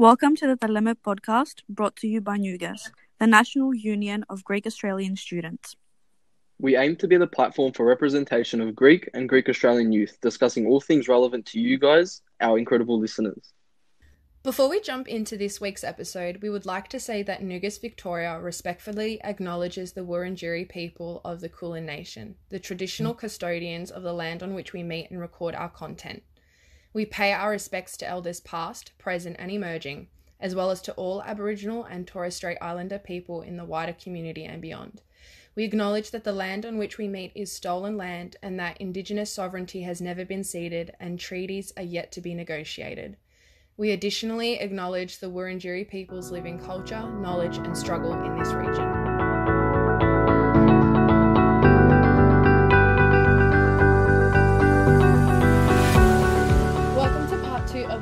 Welcome to the Dilemma podcast brought to you by NUGAS, the National Union of Greek Australian Students. We aim to be the platform for representation of Greek and Greek Australian youth, discussing all things relevant to you guys, our incredible listeners. Before we jump into this week's episode, we would like to say that Nugas Victoria respectfully acknowledges the Wurundjeri people of the Kulin Nation, the traditional custodians of the land on which we meet and record our content. We pay our respects to elders past, present, and emerging, as well as to all Aboriginal and Torres Strait Islander people in the wider community and beyond. We acknowledge that the land on which we meet is stolen land and that Indigenous sovereignty has never been ceded and treaties are yet to be negotiated. We additionally acknowledge the Wurundjeri people's living culture, knowledge, and struggle in this region.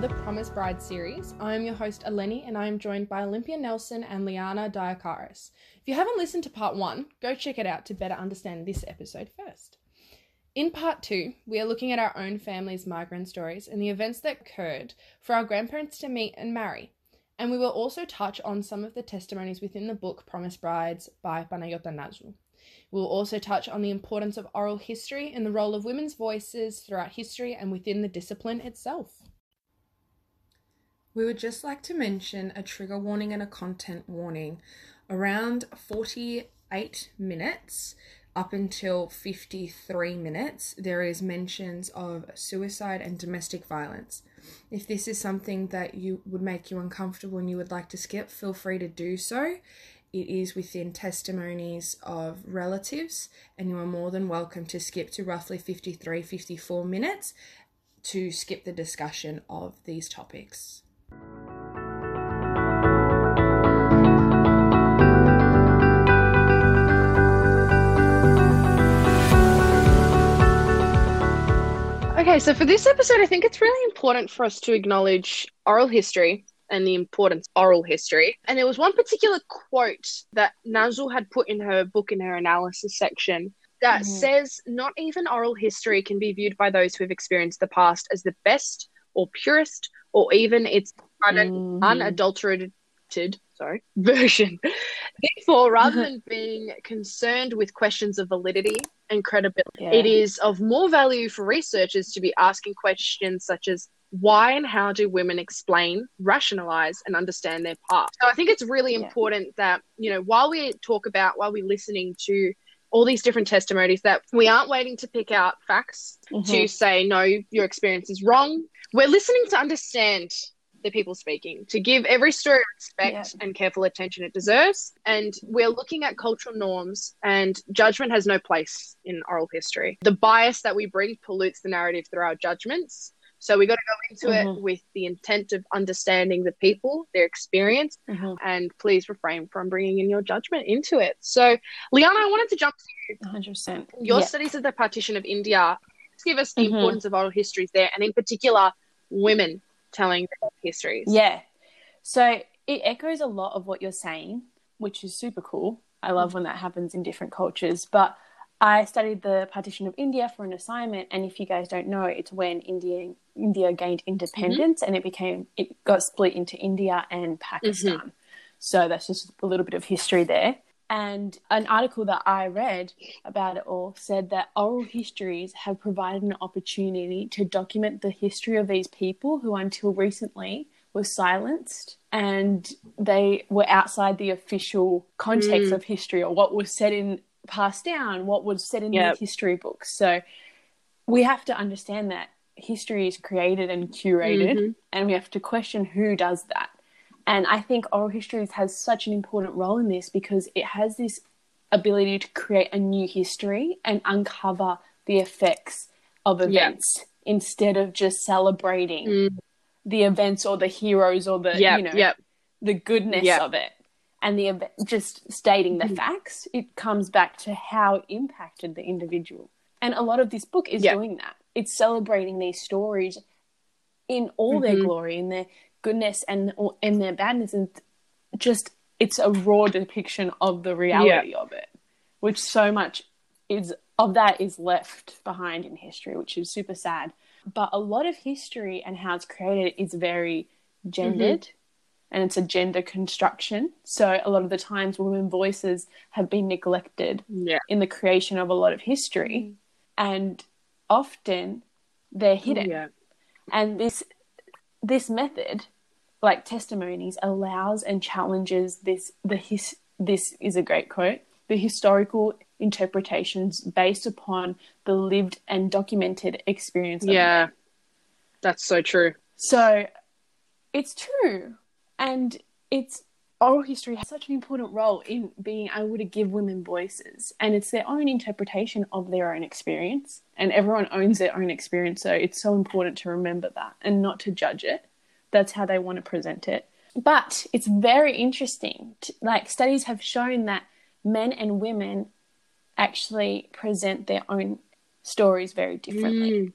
The Promise Bride series. I am your host, Eleni, and I am joined by Olympia Nelson and Liana Diakaris. If you haven't listened to part one, go check it out to better understand this episode first. In part two, we are looking at our own family's migrant stories and the events that occurred for our grandparents to meet and marry. And we will also touch on some of the testimonies within the book Promise Brides by Panayota Nazou. We will also touch on the importance of oral history and the role of women's voices throughout history and within the discipline itself. We would just like to mention a trigger warning and a content warning. Around 48 minutes up until 53 minutes, there is mentions of suicide and domestic violence. If this is something that you would make you uncomfortable and you would like to skip, feel free to do so. It is within testimonies of relatives, and you are more than welcome to skip to roughly 53 54 minutes to skip the discussion of these topics. Okay, so for this episode, I think it's really important for us to acknowledge oral history and the importance of oral history. And there was one particular quote that Nazou had put in her book in her analysis section that Mhm. says not even oral history can be viewed by those who have experienced the past as the best or purest or even its un- Mhm. unadulterated sorry version therefore rather than being concerned with questions of validity and credibility Yeah. it is of more value for researchers to be asking questions such as why and how do women explain rationalize and understand their past so i think it's really Yeah. important that you know while we talk about while we're listening to all these different testimonies that we aren't waiting to pick out facts to say no your experience is wrong we're listening to understand the people speaking to give every story respect and careful attention it deserves and we're looking at cultural norms and judgment has no place in oral history the bias that we bring pollutes the narrative through our judgments so we got to go into Mhm. it with the intent of understanding the people their experience Mhm. and please refrain from bringing in your judgment into it so liana i wanted to jump to you 100%. your Yeah. studies of the partition of India. Give us the Mhm. importance of oral histories there, and in particular, women telling their histories. Yeah. So it echoes a lot of what you're saying, which is super cool. I love when that happens in different cultures. But I studied the partition of India for an assignment, and if you guys don't know, it's when India India gained independence and it became it got split into India and mm-hmm. Pakistan. So that's just a little bit of history there. And an article that I read about it all said that oral histories have provided an opportunity to document the history of these people who, until recently, were silenced and they were outside the official context Mm. of history or what was said in passed down, what was said in Yep. the history books. So we have to understand that history is created and curated, Mhm. and we have to question who does that. And I think oral histories has such an important role in this because it has this ability to create a new history and uncover the effects of Yeah. events instead of just celebrating Mm. the events or the heroes or the Yep, you know yep. the goodness Yep. of it and the ev- just stating the Mhm. facts it comes back to how it impacted the individual and a lot of this book is doing that it's celebrating these stories in all their Mhm. glory in their goodness and in their badness and just it's a raw depiction of the reality of it which so much is of that is left behind in history which is super sad but a lot of history and how it's created is very gendered mm-hmm. and it's a gender construction. So a lot of the times, women voices have been neglected Yeah. in the creation of a lot of history, mm-hmm. and often they're hidden. Yeah. And this this method, like testimonies, allows and challenges this the his this is a great quote the historical interpretations based upon the lived and documented experience. Yeah. That's so true. so it's true. And it's oral history has such an important role in being able to give women voices. And it's their own interpretation of their own experience. And everyone owns their own experience. So it's so important to remember that and not to judge it. That's how they want to present it. But it's very interesting. To, like studies have shown that men and women actually present their own stories very differently. Mm.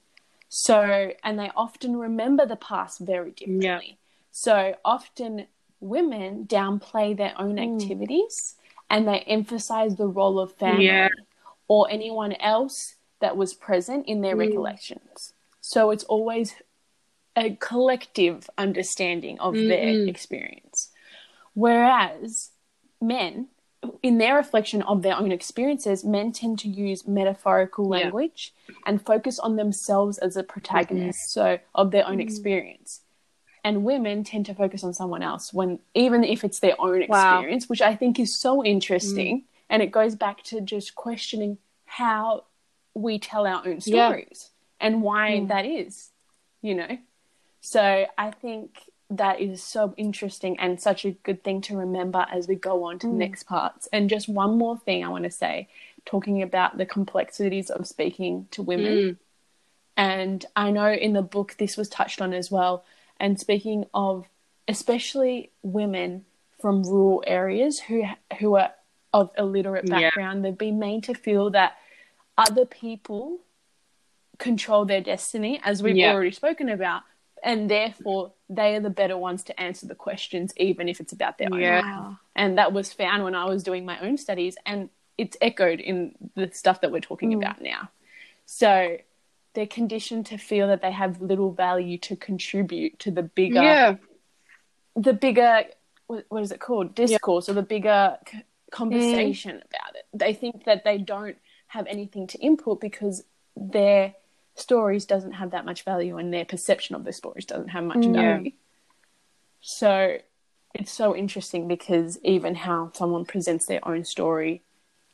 So, and they often remember the past very differently. So, often women downplay their own hmm. activities and they emphasize the role of family Yeah. or anyone else that was present in their hmm. recollections. So, it's always a collective understanding of their Mm-mm. experience. Whereas men, in their reflection of their own experiences, men tend to use metaphorical Yeah. language and focus on themselves as a protagonist, so of their own mm-hmm. experience. And women tend to focus on someone else when even if it's their own Wow. experience, which I think is so interesting. Mm. And it goes back to just questioning how we tell our own Yeah. stories and why mm. that is, you know? So I think that is so interesting and such a good thing to remember as we go on to the mm. next parts. And just one more thing I want to say, talking about the complexities of speaking to women. Mm. And I know in the book this was touched on as well. And speaking of especially women from rural areas who who are of illiterate Yeah. background, they've been made to feel that other people control their destiny, as we've Yeah. already spoken about, and therefore they are the better ones to answer the questions, even if it's about their own Yeah. life. Wow. And that was found when I was doing my own studies, and it's echoed in the stuff that we're talking Mm. about now. So they're conditioned to feel that they have little value to contribute to the bigger, Yeah. the bigger, what is it called, discourse or the bigger conversation mm. about it. They think that they don't have anything to input because their stories doesn't have that much value and their perception of their stories doesn't have much mm. value. So it's so interesting because even how someone presents their own story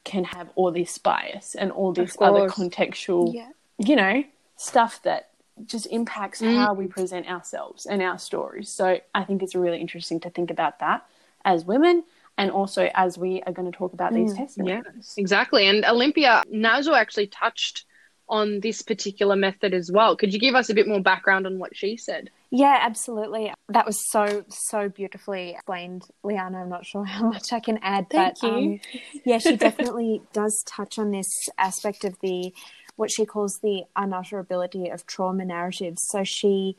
can have all this bias and all this other contextual, Yeah. You know, stuff that just impacts how we present ourselves and our stories. So I think it's really interesting to think about that as women and also as we are going to talk about these testimonies. Exactly. And Olympia, Nazou actually touched on this particular method as well. Could you give us a bit more background on what she said? Yeah, absolutely. That was so so beautifully explained, Liana. I'm not sure how much I can add, Thank but you. Um, yeah, she definitely does touch on this aspect of the what she calls the unutterability of trauma narratives. So she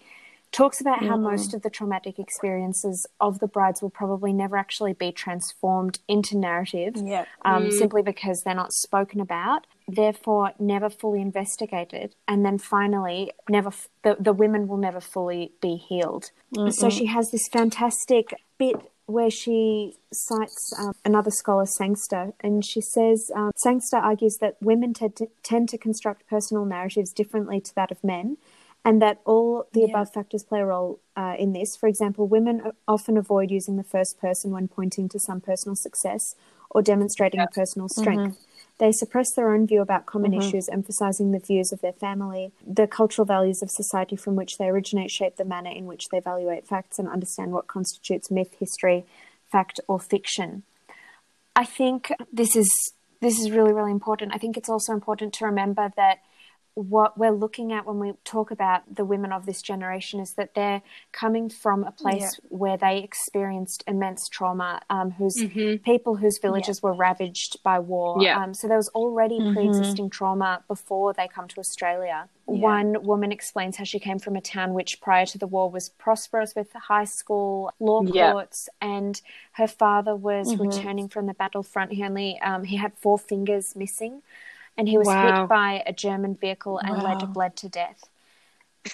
talks about how most of the traumatic experiences of the brides will probably never actually be transformed into narrative, Yeah. um, simply because they're not spoken about, therefore never fully investigated, and then finally, never f- the, the women will never fully be healed. So she has this fantastic bit where she cites um, another scholar, Sangster, and she says um, Sangster argues that women tend to, tend to construct personal narratives differently to that of men, and that all the above factors play a role uh, in this. For example, women often avoid using the first person when pointing to some personal success or demonstrating a personal strength. They suppress their own view about common mm-hmm. issues, emphasizing the views of their family. The cultural values of society from which they originate shape the manner in which they evaluate facts and understand what constitutes myth, history, fact, or fiction. I think this is this is really really important. I think it's also important to remember that what we're looking at when we talk about the women of this generation is that they're coming from a place where they experienced immense trauma, um, whose people whose villages were ravaged by war. Yeah. Um, so there was already pre-existing trauma before they come to Australia. One woman explains how she came from a town which, prior to the war, was prosperous with high school, law Yeah. courts, and her father was returning from the battlefront. He only um, he had four fingers missing, and he was Wow. hit by a German vehicle and later bled to death.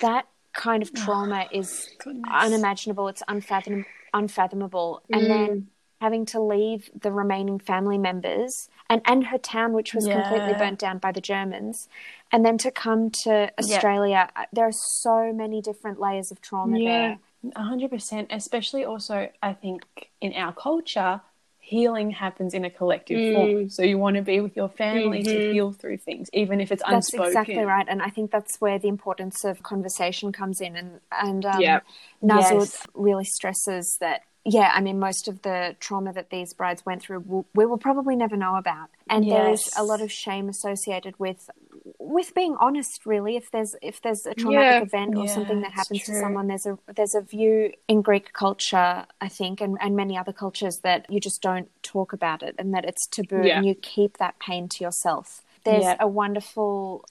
That kind of trauma is Goodness. unimaginable. It's unfathom- unfathomable. And Mm. then having to leave the remaining family members and, and her town, which was completely burnt down by the Germans, and then to come to Australia. uh, There are so many different layers of trauma Yeah. there. A hundred percent. Especially also, I think in our culture, healing happens in a collective Mm. form. So you want to be with your family Mhm. to heal through things, even if it's That's unspoken. exactly right, and I think that's where the importance of conversation comes in. And and um, Yeah. Nazou Yes. really stresses that. Yeah, I mean, most of the trauma that these brides went through, will, we will probably never know about, and there is a lot of shame associated with with being honest. Really, if there's if there's a traumatic Yeah. event or Yeah, something that happens to someone, there's a there's a view in Greek culture, I think, and, and many other cultures that you just don't talk about it, and that it's taboo, Yeah. and you keep that pain to yourself. There's a wonderful,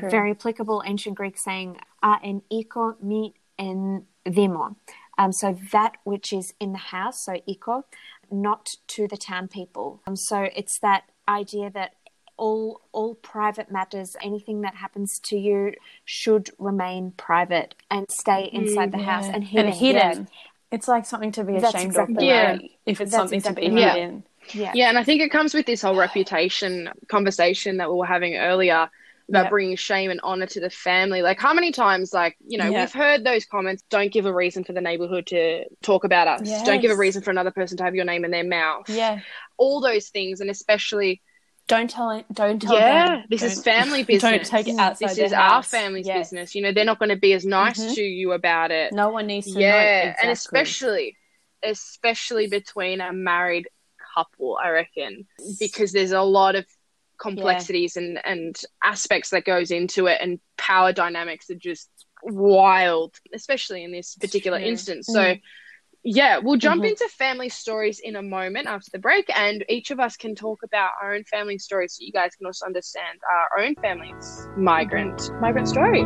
very applicable ancient Greek saying, "A en iko mi en dimo." Um, so that which is in the house, so iko, not to the town people. Um, so it's that idea that all all private matters, anything that happens to you, should remain private and stay mm-hmm. inside the house and hidden. And hidden. It's like something to be That's ashamed exactly of. right. If it's That's something exactly to be right. hidden. Yeah. Yeah, and I think it comes with this whole reputation conversation that we were having earlier about Yep. bringing shame and honor to the family. Like, how many times, like, you know, Yep. we've heard those comments don't give a reason for the neighborhood to talk about us, don't give a reason for another person to have your name in their mouth. Yeah. All those things, and especially, Don't tell it. Don't tell yeah, them. this is Don't- family business. Don't take it outside This their is our family's Yes. business. You know, they're not going to be as nice Mhm. to you about it. No one needs to know. yeah, Exactly. and especially, especially between a married couple, I reckon, because there's a lot of complexities and and aspects that goes into it, and power dynamics are just wild, especially in this particular true. instance. So. Mm. Yeah, we'll jump Mhm. into family stories in a moment after the break, and each of us can talk about our own family stories so you guys can also understand our own family's migrant migrant story.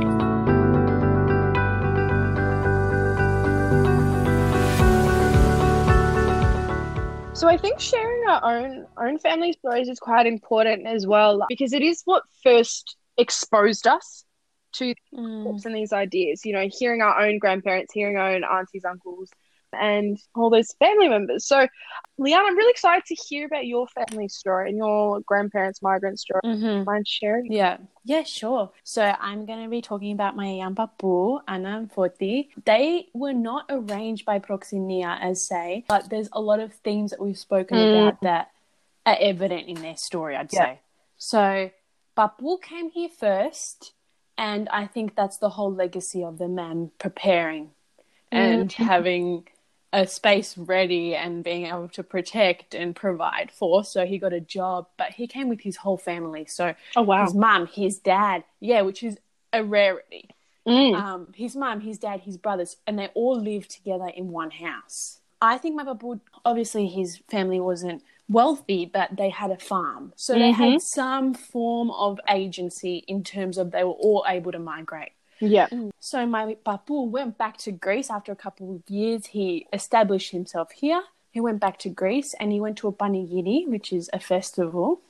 So I think sharing our own own family stories is quite important as well because it is what first exposed us to Mm. and these ideas. You know, hearing our own grandparents, hearing our own aunties, uncles, and all those family members. So, Leanne, I'm really excited to hear about your family story and your grandparents' migrant story. Mhm. Mind sharing? Yeah, yeah, sure. So I'm going to be talking about my Yampapu, Anna and Foti. They were not arranged by proxenia, as say, but there's a lot of themes that we've spoken Mm. about that are evident in their story, I'd Yeah. say. So Papu came here first, and I think that's the whole legacy of the man preparing and having a space ready and being able to protect and provide for. So he got a job, but he came with his whole family. So Oh, wow. his mum, his dad, yeah, which is a rarity. Mm. Um, his mum, his dad, his brothers, and they all lived together in one house. I think my babu, obviously his family wasn't wealthy, but they had a farm. So they Mm-hmm. had some form of agency in terms of they were all able to migrate. Yeah. So my papu went back to Greece after a couple of years. He established himself here. He went back to Greece and he went to a panigiri, which is a festival.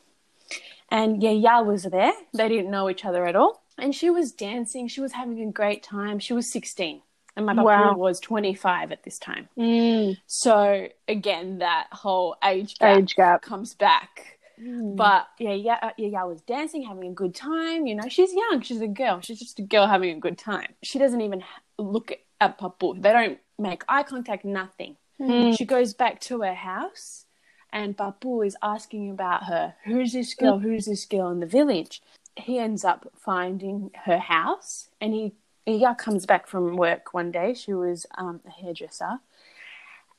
And Yaya was there. They didn't know each other at all. And she was dancing. She was having a great time. She was 16. And my papu Wow. was 25 at this time. Mm. So again, that whole age gap, Age gap. comes back. But yeah, yeah, uh, yeah, yeah, was dancing, having a good time. You know, she's young, she's a girl, she's just a girl having a good time. She doesn't even look at Papu. They don't make eye contact, nothing. Mm. She goes back to her house, and Papu is asking about her. Who's this girl? Who's this girl in the village? He ends up finding her house, and he Iya comes back from work one day. She was um, a hairdresser,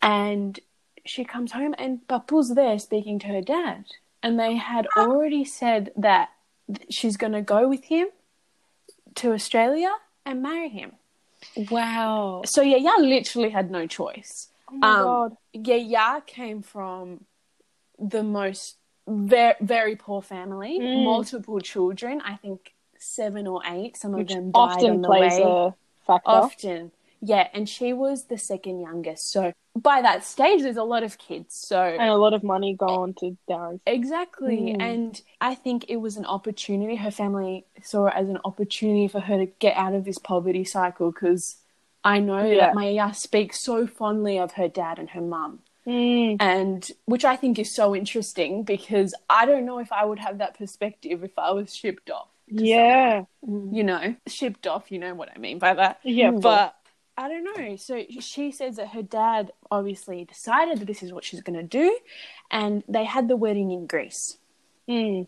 and she comes home, and Papu's there speaking to her dad, and they had already said that she's going to go with him to Australia and marry him. Wow. So Yaya literally had no choice. Oh my Um, God. Yaya came from the most very very poor family, Mm. multiple children. I think seven or eight. Some of Which them died on often the plays way. a factor. Often, Yeah, and she was the second youngest. So by that stage, there's a lot of kids. So And a lot of money gone to dowries. Exactly. Mm. And I think it was an opportunity. Her family saw it as an opportunity for her to get out of this poverty cycle because I know Yeah. that Maya speaks so fondly of her dad and her mum. Mm. And which I think is so interesting because I don't know if I would have that perspective if I was shipped off. Yeah. You know, shipped off, you know what I mean by that. Yeah. But I don't know. So she says that her dad obviously decided that this is what she's going to do, and they had the wedding in Greece. Mm.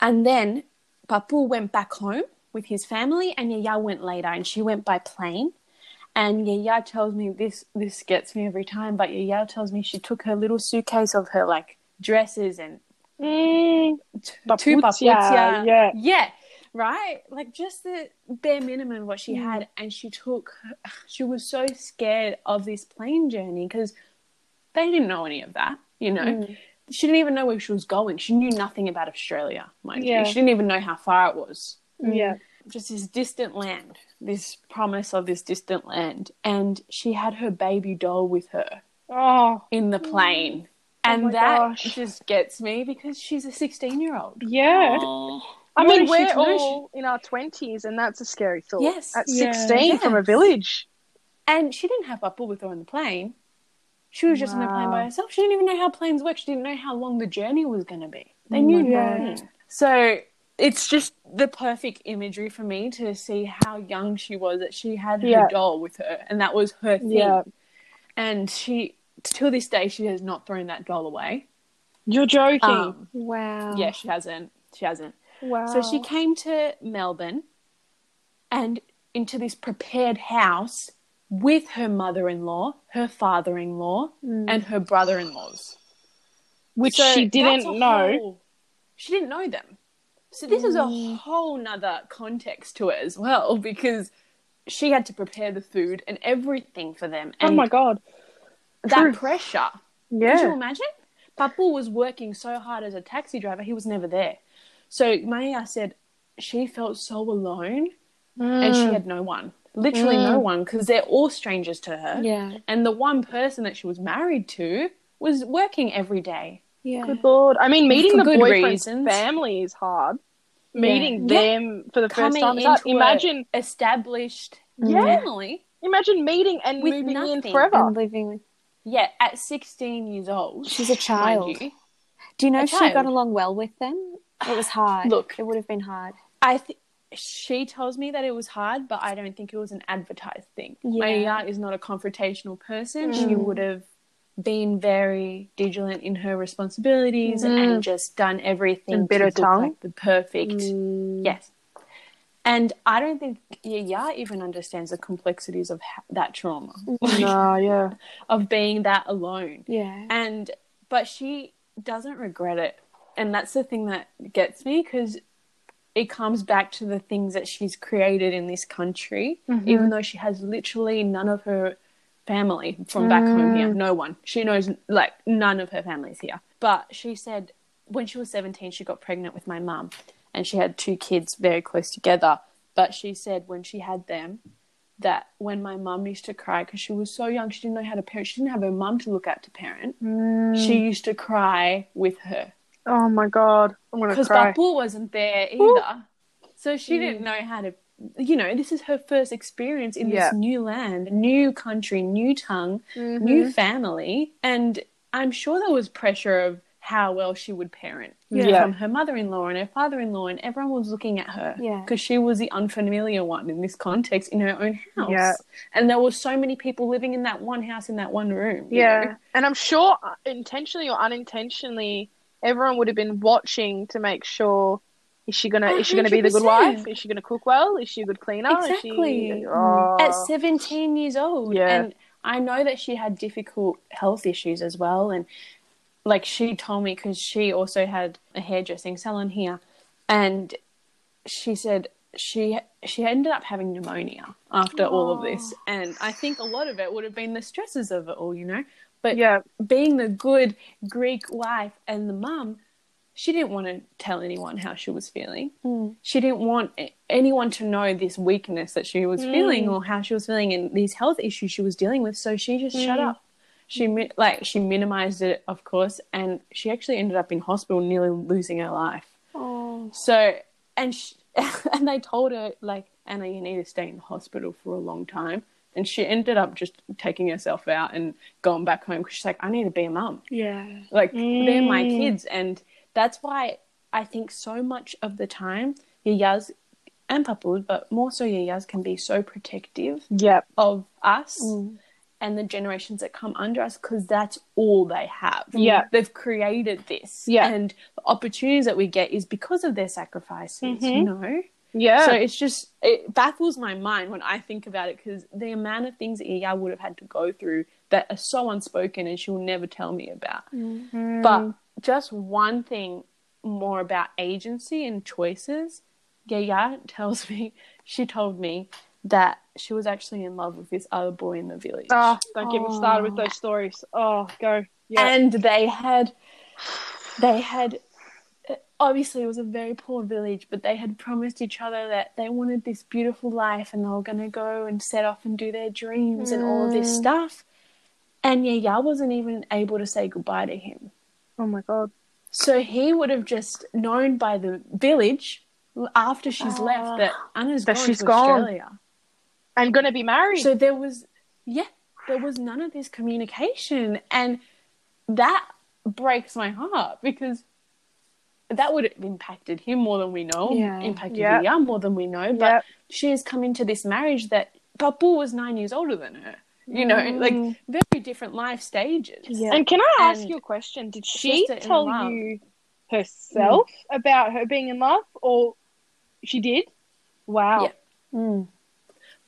And then Papu went back home with his family, and Yaya went later, and she went by plane. And Yaya tells me this. This gets me every time, but Yaya tells me she took her little suitcase of her like dresses and Mm. Papucia, two papucia. yeah. yeah, right. Like just the bare minimum of what she Mm. had, and she took. She was so scared of this plane journey because they didn't know any of that. You know, Mm. she didn't even know where she was going. She knew nothing about Australia, mind Yeah. you. She didn't even know how far it was. Yeah. Just this distant land, this promise of this distant land, and she had her baby doll with her Oh. in the plane. And my that gosh. just gets me because she's a 16 year old. Yeah. Oh. I mean, is we're to know? all in our twenties, and that's a scary thought. Yes. At Yeah. 16 from a village. And she didn't have Apple with her on the plane. She was just on the plane by herself. She didn't even know how planes work. She didn't know how long the journey was going to be. They Oh knew my nothing. So it's just the perfect imagery for me to see how young she was that she had her Yeah. doll with her and that was her thing. Yeah. And she, till this day, she has not thrown that doll away. You're joking. Um, Wow. yeah, she hasn't. She hasn't. Wow. So she came to Melbourne and into this prepared house with her mother in law, her father in law, hmm. and her brother in laws. Which So she didn't know. whole- she didn't know them. So this is a hmm. whole nother context to it as well because she had to prepare the food and everything for them. Oh my god. that True. pressure. Could you imagine? Papu was working so hard as a taxi driver, he was never there. So Maya said she felt so alone and she mm. had no one. Literally no mm. one because they're all strangers to her. Yeah. And the one person that she was married to was working every day. Yeah. Good lord. I mean, meeting For the good boyfriend's reasons. family is hard. Meeting Yeah. them for the first time is into hard. Imagine, established Yeah. family. imagine meeting and With moving in nothing. forever. And living. Yeah, at 16 years old. She's a child. you. Do you know A if she got along well with them? It was hard. Look. it would have been hard. I th- she tells me that it was hard, but I don't think it was an advertised thing. Yeah. Maya is not a confrontational person. She mm. would have been very vigilant in her responsibilities and mm. just done everything And bit to tongue? like the perfect. Mm. Yes. And I don't think Yaya even understands the complexities of ha- that trauma, no, yeah. of being that alone. Yeah. And but she doesn't regret it, and that's the thing that gets me because it comes back to the things that she's created in this country, mm-hmm. even though she has literally none of her family from back home here. Mm. No one. She knows like none of her family's here. But she said when she was seventeen, she got pregnant with my mum, and she had two kids very close together. But she said when she had them, that when my mum used to cry because she was so young, she didn't know how to parent. She didn't have her mum to look at to parent. Mm. She used to cry with her Oh my god. I'm gonna because cry. Bapu wasn't there either. So she didn't know how to. You know, this is her first experience in Yeah. this new land, new country, new tongue, Mm-hmm. new family, and I'm sure there was pressure of how well she would parent Yeah. from her mother-in-law and her father-in-law, and everyone was looking at her Yeah. because she was the unfamiliar one in this context in her own house. Yeah. And there were so many people living in that one house in that one room. Yeah. know? And I'm sure uh, intentionally or unintentionally, everyone would have been watching to make sure is she gonna is she gonna be the good wife? Is she gonna cook well? Is she a good cleaner? Is she- Exactly. Oh. At 17 years old. Yeah. And I know that she had difficult health issues as well. And like she told me, because she also had a hairdressing salon here. And she said she she ended up having pneumonia after all of this. Oh. And I think a lot of it would have been the stresses of it all, you know? But yeah. being the good Greek wife and the mum, she didn't want to tell anyone how she was feeling. Mm. She didn't want anyone to know this weakness that she was feeling or how she was feeling and these health issues she was dealing with. So she just shut up. She like she minimized it, of course, and she actually ended up in hospital, nearly losing her life. Oh. So and she, and they told her like Anna, you need to stay in the hospital for a long time. And she ended up just taking herself out and going back home because she's like, I need to be a mum Yeah. like they're my mm. kids and that's why i think so much of the time yayas and papus but more so yayas can be so protective Yep. of us mm. and the generations that come under us because that's all they have Yeah. they've created this Yeah. and the opportunities that we get is because of their sacrifices you mm-hmm. know Yeah. so it's just it baffles my mind when I think about it because the amount of things that Iya would have had to go through that are so unspoken and she'll never tell me about. Mm-hmm. But just one thing more about agency and choices. Yaya tells me she told me that she was actually in love with this other boy in the village. oh, don't get me started with those stories. Oh, go. Yeah. and they had they had obviously it was a very poor village but they had promised each other that they wanted this beautiful life and they were going to go and set off and do their dreams and all of this mm. stuff and Yaya wasn't even able to say goodbye to him oh my god. so he would have just known by the village after she's left ah. that Anna's That gone she's to gone. Australia And gonna be married. so there was, yeah, there was none of this communication, and that breaks my heart because that would have impacted him more than we know, Yeah. impacted Yep. Ria more than we know. But Yep. she has come into this marriage that Papu was nine years older than her. You know, mm. like very different life stages. Yeah. And can I ask And you a question? Did she tell you mm. herself about her being in love, or she did? Wow. Yeah. Mm.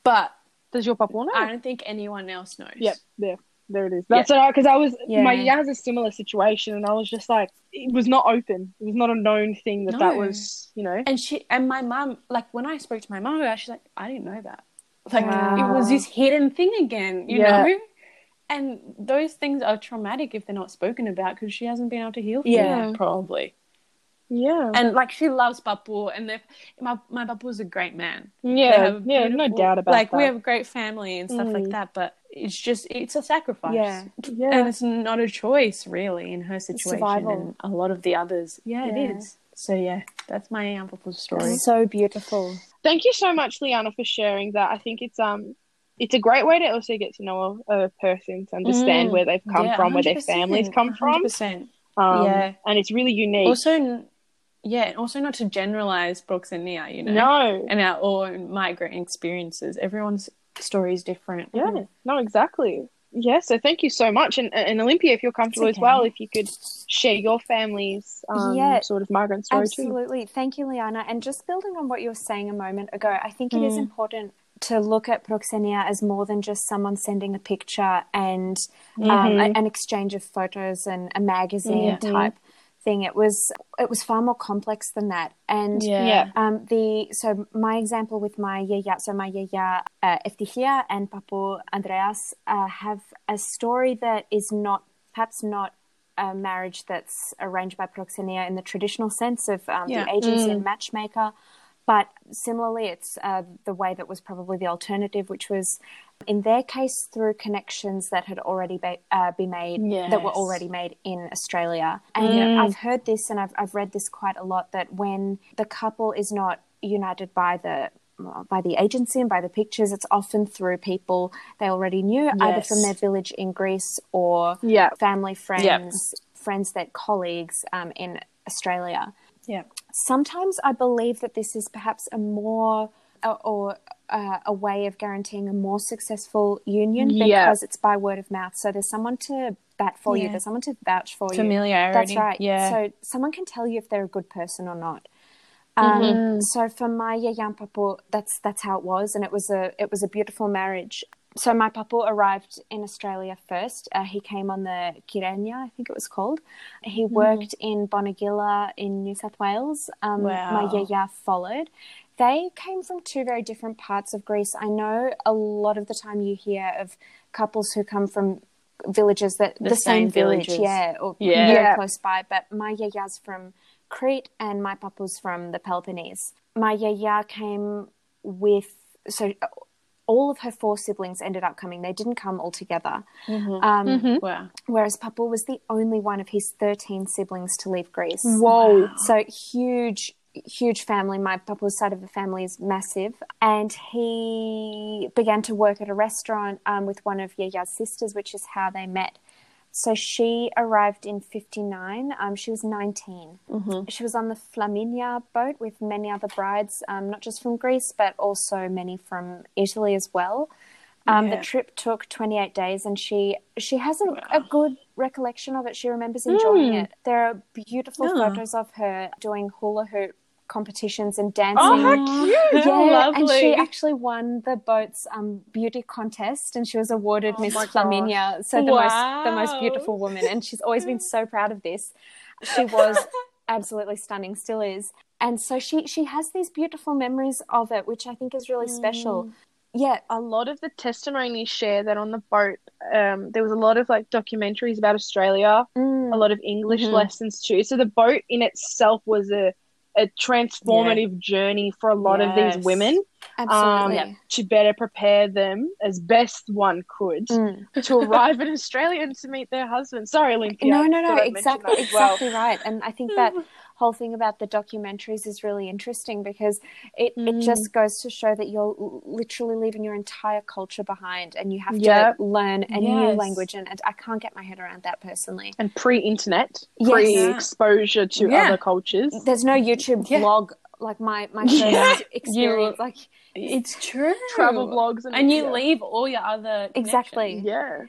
But Does your papa know? I don't think anyone else knows. Yep. There. There it is. That's all right. Because I was Yeah. my dad has a similar situation, and I was just like, it was not open. It was not a known thing that that was, you know. And she and my mum, like when I spoke to my mum about she's like, I didn't know that. Like Wow. it was this hidden thing again, you Yeah. know? And those things are traumatic if they're not spoken about because she hasn't been able to heal from Yeah. that, probably. Yeah. And like she loves Papu and they're my my Papu's a great man. Yeah. Yeah. No doubt about it. like that. we have a great family and stuff like Mm. that, but it's just it's a sacrifice. Yeah. yeah. And it's not a choice really in her situation survival. and a lot of the others. Yeah, Yeah. it is. So yeah, that's my Aunt Papu's story. So beautiful. Thank you so much, Liana, for sharing that. I think it's um it's a great way to also get to know a, a person to understand Mm. where they've come Yeah, from, where their families come from. 100%. Um, Yeah. and it's really unique. Also, yeah, and also not to generalize Proxenia, you know, no, and our own migrant experiences. Everyone's story is different. yeah, no, exactly. Yeah, so thank you so much, and and Olympia, if you're comfortable It's as well, if you could share your family's um, Yeah, sort of migrant story too. Absolutely. Thank you, Liana. And just building on what you were saying a moment ago, I think it is Mm. important to look at Proxenia as more than just someone sending a picture and um, Mhm. a- an exchange of photos and a magazine Yeah. type thing. It was it was far more complex than that. And Yeah. Yeah. um, the so my example with my yaya, so my yaya uh, Eftichia and Papu Andreas uh, have a story that is not perhaps not a marriage that's arranged by proxenia in the traditional sense of um, Yeah. the agency and matchmaker, but similarly, it's uh, the way that was probably the alternative, which was in their case through connections that had already be, uh, been made that were already made in Australia. And I've heard this and I've I've read this quite a lot that when the couple is not united by the by the agency and by the pictures, it's often through people they already knew, either from their village in Greece or Yeah. family, friends, friends that colleagues um, in Australia. Yeah. Sometimes I believe that this is perhaps a more uh, or uh, a way of guaranteeing a more successful union Yeah. because it's by word of mouth. So there's someone to bat for you. There's someone to vouch for you. Familiarity. That's right. Yeah. So someone can tell you if they're a good person or not. Um, Mm-hmm. So for my Yayan Papu, that's that's how it was, and it was a it was a beautiful marriage. So my Papu arrived in Australia first. Uh, he came on the Kirenya, I think it was called. He Mm-hmm. worked in Bonegilla in New South Wales. Um, My Yaya followed. They came from two very different parts of Greece. I know a lot of the time you hear of couples who come from villages that the, The same, same village, villages. yeah, or Yeah. very Yeah. close by. But my Yaya's from Crete and my papa's from the Peloponnese. My yaya came with so all of her four siblings ended up coming. They didn't come all together. Mhm. Um, Mhm. Wow. Whereas Papa was the only one of his 13 siblings to leave Greece. Whoa. So huge, huge family. My papa's side of the family is massive. And he began to work at a restaurant um, with one of Yaya's sisters, which is how they met. So she arrived in 59. Um, she was 19. Mm-hmm. She was on the Flaminia boat with many other brides, um, not just from Greece, but also many from Italy as well. Um, Yeah. The trip took 28 days, and she she has a, a good recollection of it. She remembers enjoying Mm. it. There are beautiful Yeah. photos of her doing hula hoop competitions and dancing. Oh, how cute! Yeah, and she actually won the boat's um, beauty contest, and she was awarded Oh Miss. Flaminia, so the most the most beautiful woman, and she's always been so proud of this. She was absolutely stunning, still is, and so she she has these beautiful memories of it, which I think is really special. Yeah, a lot of the testimonies share that on the boat, um, there was a lot of like documentaries about Australia, mm, a lot of English Mhm. lessons too. So the boat in itself was a a transformative journey for a lot of these women um, to better prepare them as best one could Mm. to arrive in Australia and to meet their husbands. Sorry, Olympia. No, no, no, thought I'd mention exactly, well. exactly right. And I think that whole thing about the documentaries is really interesting because it, it Mm. just goes to show that you're literally leaving your entire culture behind and you have Yep. to learn a new language. And, and I can't get my head around that personally. And pre-internet, Yes. pre-exposure to Yeah. other cultures. There's no YouTube Yeah. blog like my, my first Yeah. experience. Like, It's true. Travel blogs and, And you yeah. leave all your other Exactly. Yeah.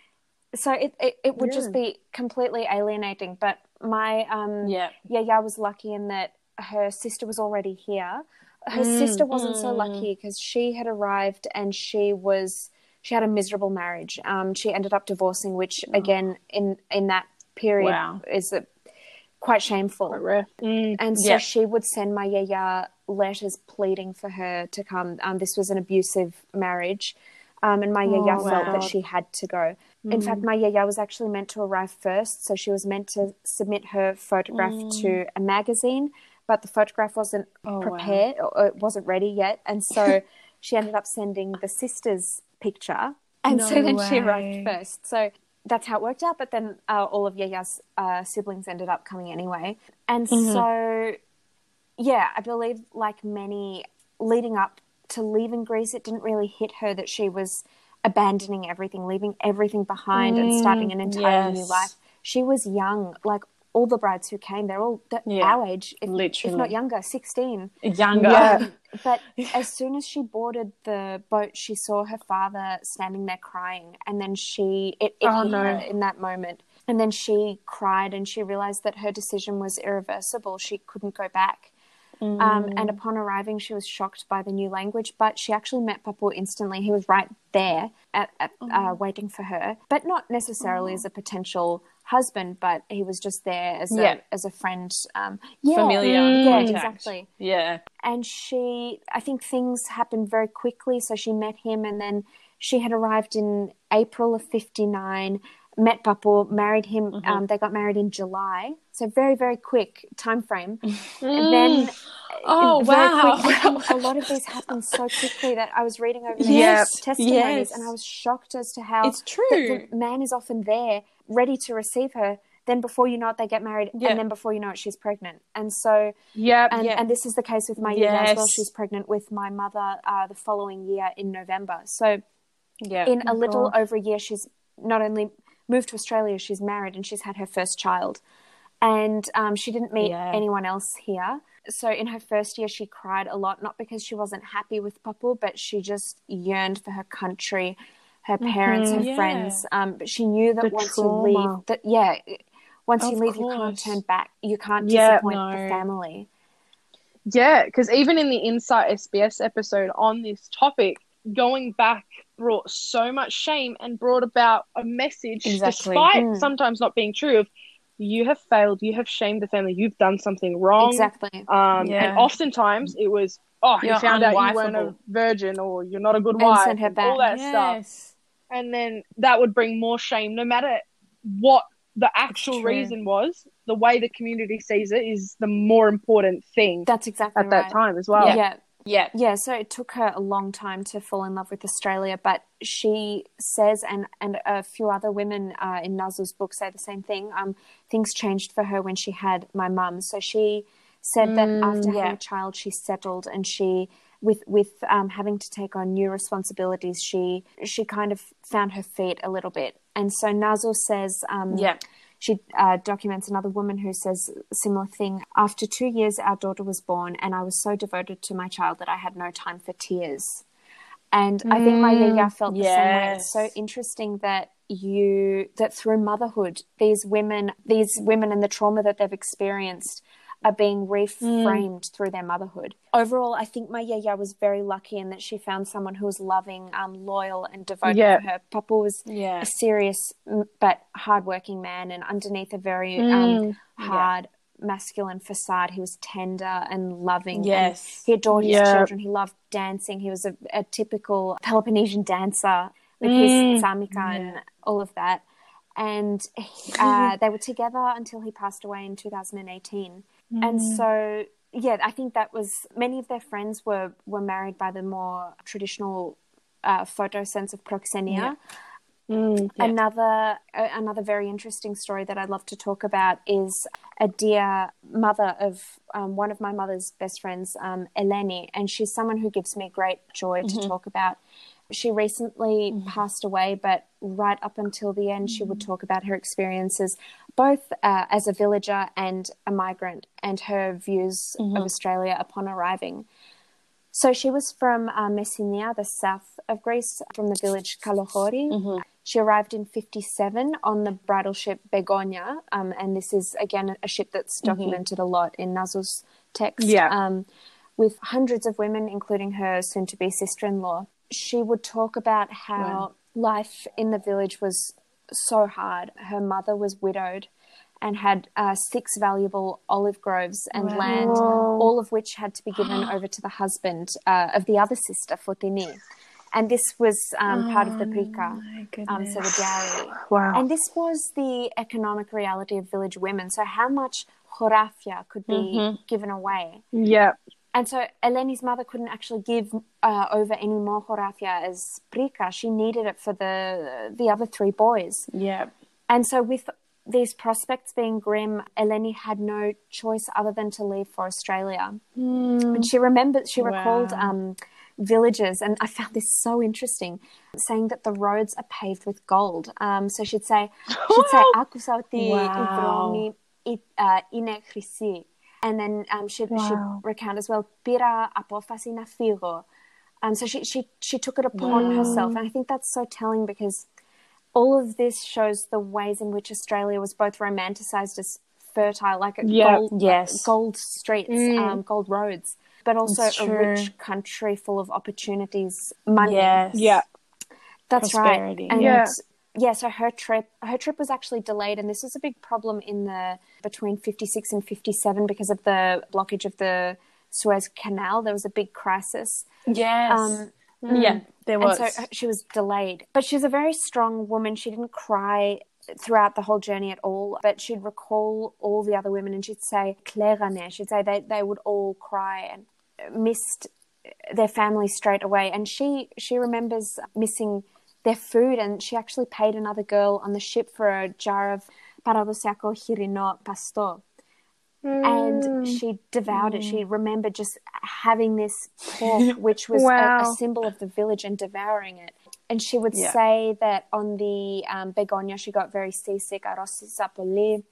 so it, it, it would Yeah. just be completely alienating. But my um, Yeah. Yaya was lucky in that her sister was already here. Her Mm, sister wasn't so mm. lucky because she had arrived and she was she had a miserable marriage. Um, she ended up divorcing, which again in in that period Wow. is a, quite shameful. Quite rare. Mm. And so Yeah. she would send my yaya letters pleading for her to come. Um, this was an abusive marriage. Um, and my Oh, yaya felt that she had to go. In fact, my yaya was actually meant to arrive first. So she was meant to submit her photograph to a magazine, but the photograph wasn't Oh, wow. prepared or it wasn't ready yet. And so she ended up sending the sister's picture. And so No then she arrived first. So that's how it worked out. But then uh, all of Yaya's uh, siblings ended up coming anyway. And Mm-hmm. so, yeah, I believe like many leading up to leaving Greece, it didn't really hit her that she was abandoning everything, leaving everything behind and starting an entirely new Mm, life. She was young, like all the brides who came, they're all th- Yeah, our age, if, if not younger, 16. Younger. Yeah. But as soon as she boarded the boat, she saw her father standing there crying, and then she it, it Oh, hit no. her in that moment. And then she cried, and she realized that her decision was irreversible. She couldn't go back. Um, Mm. and upon arriving, she was shocked by the new language, but she actually met Papu instantly. He was right there, at, at, Oh. uh, waiting for her, but not necessarily as a potential husband, but he was just there as Yeah. a as a friend. Um, yeah, Familiar yeah, contact. exactly Yeah. and she i think things happened very quickly so she met him and then she had arrived in april of 59 met papu married him Mm-hmm. um, they got married in july so very very quick time frame and then Oh, wow. quick- a lot of these happened so quickly that i was reading over Yes, these testimonies yes. and i was shocked as to how It's true. the man is often there ready to receive her then before you know it they get married Yeah. and then before you know it she's pregnant and so Yep. and, Yeah. and this is the case with my year as well. Yes. She's pregnant with my mother uh, the following year in November. So Yeah. in a little over a year, she's not only moved to Australia, she's married and she's had her first child. And um, she didn't meet Yeah. anyone else here. So in her first year, she cried a lot, not because she wasn't happy with Papu, but she just yearned for her country, her parents, her Yeah. friends. Um, but she knew that The once you leave, that yeah, once you Of leave, you can't turn back. You can't Yeah, disappoint no. the family. Yeah, because even in the Insight SBS episode on this topic, going back brought so much shame and brought about a message, Exactly. despite Mm. sometimes not being true, of you have failed, you have shamed the family, you've done something wrong. Exactly. Um, Yeah. And oftentimes it was, oh, you You're found out you weren't a virgin or you're not a good And wife, her and all back. that stuff. And then that would bring more shame, no matter what the actual reason was the way the community sees it is the more important thing That's exactly at that right. time as well. Yeah. Yeah. Yeah, Yeah, so it took her a long time to fall in love with Australia, but she says, and and a few other women uh, in Nazou's book say the same thing. Um, things changed for her when she had my mum. So she said that after yeah. having a child, she settled, and she with with um, having to take on new responsibilities, she she kind of found her feet a little bit. And so Nazou says, um, Yeah. She uh, documents another woman who says a similar thing. After two years, our daughter was born, and I was so devoted to my child that I had no time for tears. And I think my yaya felt the same way. It's so interesting that you that through motherhood, these women, these women, and the trauma that they've experienced are being reframed through their motherhood. Overall, I think my yaya was very lucky in that she found someone who was loving, um, loyal, and devoted Yeah. to her. Papa was Yeah. a serious but hardworking man, and underneath a very um, hard masculine facade, he was tender and loving. and Yes. he adored his children. He loved dancing. He was a, a typical Peloponnesian dancer with Mm. his tsamiko and all of that. And uh, they were together until he passed away in 2018. And Mm. so, yeah, I think that was many of their friends were were married by the more traditional uh, photo sense of proxenia. Mm. Yeah. Another uh, another very interesting story that I'd love to talk about is a dear mother of um, one of my mother's best friends, um, Eleni, and she's someone who gives me great joy to talk about. She recently passed away, but right up until the end, she would talk about her experiences, both uh, as a villager and a migrant, and her views of Australia upon arriving. So she was from uh, Messinia, the south of Greece, from the village Kalohori. She arrived in 57 on the bridal ship Begonia, um, and this is again a ship that's documented a lot in Nazou's text. Yeah. Um, with hundreds of women, including her soon to be sister in law. She would talk about how life in the village was so hard. Her mother was widowed and had uh, six valuable olive groves and land, all of which had to be given over to the husband uh, of the other sister, Fotini. And this was um, part of the prika, um, so the dowry. Wow. And this was the economic reality of village women. So how much horafia could be given away? yeah. And so Eleni's mother couldn't actually give uh, over any more horafia as prika. She needed it for the the other three boys. Yeah. And so with these prospects being grim, Eleni had no choice other than to leave for Australia. And she remembered, she recalled Wow. um, villages, and I found this so interesting, saying that the roads are paved with gold. Um, so she'd say, she'd say, "Aku sa ti Wow. And then um, she, wow. she recounted as well, Pira apofasi na figo. Um, so she, she, she took it upon wow. herself. And I think that's so telling because all of this shows the ways in which Australia was both romanticized as fertile, like yep. gold, uh, yes. gold streets, mm. um, gold roads, but also a rich country full of opportunities, money. Yes. Yeah. That's Prosperity. right. And yeah yeah, so her trip her trip was actually delayed and this was a big problem in the between 56 and 57 because of the blockage of the Suez Canal. There was a big crisis. Yes. Um, yeah. There was. and so she was delayed. But she was a very strong woman. She didn't cry throughout the whole journey at all. But she'd recall all the other women and she'd say, Clairane, she'd say they, they would all cry and missed their family straight away. And she, she remembers missing their food and she actually paid another girl on the ship for a jar of paradosiaco hirino pasto. And mm. she devoured it. She remembered just having this pork, which was a, a symbol of the village, and devouring it. And she would Yeah. say that on the um, begonia, she got very seasick,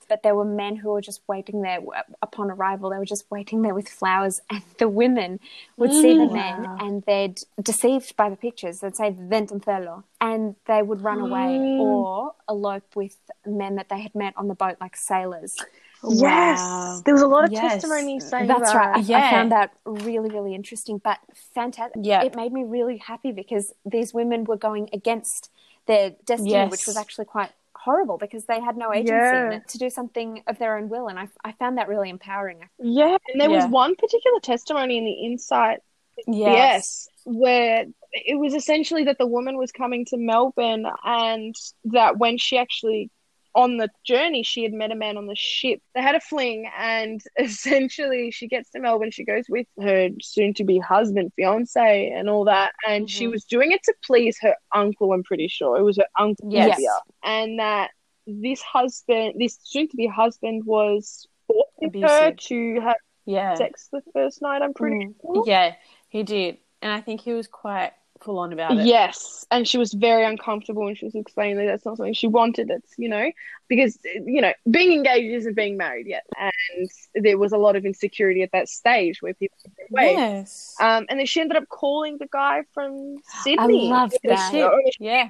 but there were men who were just waiting there upon arrival. They were just waiting there with flowers, and the women would see the men and they'd, deceived by the pictures, they'd say ventoncello, and they would run away or elope with men that they had met on the boat, like sailors. Yes. Wow. There was a lot of Yes. testimony saying That's that. right. I, I found that really, really interesting, but fantastic. Yeah. It made me really happy because these women were going against their destiny, Yes. which was actually quite horrible because they had no agency Yeah. to do something of their own will. And I, I found that really empowering. Yeah. And there was one particular testimony in the Insight yes. Yes, where it was essentially that the woman was coming to Melbourne and that when she actually on the journey, she had met a man on the ship. They had a fling, and essentially, she gets to Melbourne. She goes with her soon to be husband, fiance, and all that. And she Mhm. was doing it to please her uncle, I'm pretty sure. It was her uncle, Yes. Olivia. And that this husband, this soon to be husband, was forcing her to have Yeah. sex the first night, I'm pretty Mm. sure. Yeah, he did. And I think he was quite full on about it. Yes, and she was very uncomfortable, and she was explaining that that's not something she wanted. It's you know because you know being engaged isn't being married yet, and there was a lot of insecurity at that stage where people wait. Yes. Um, and then she ended up calling the guy from Sydney. I Sydney. love The that. ship. Yeah.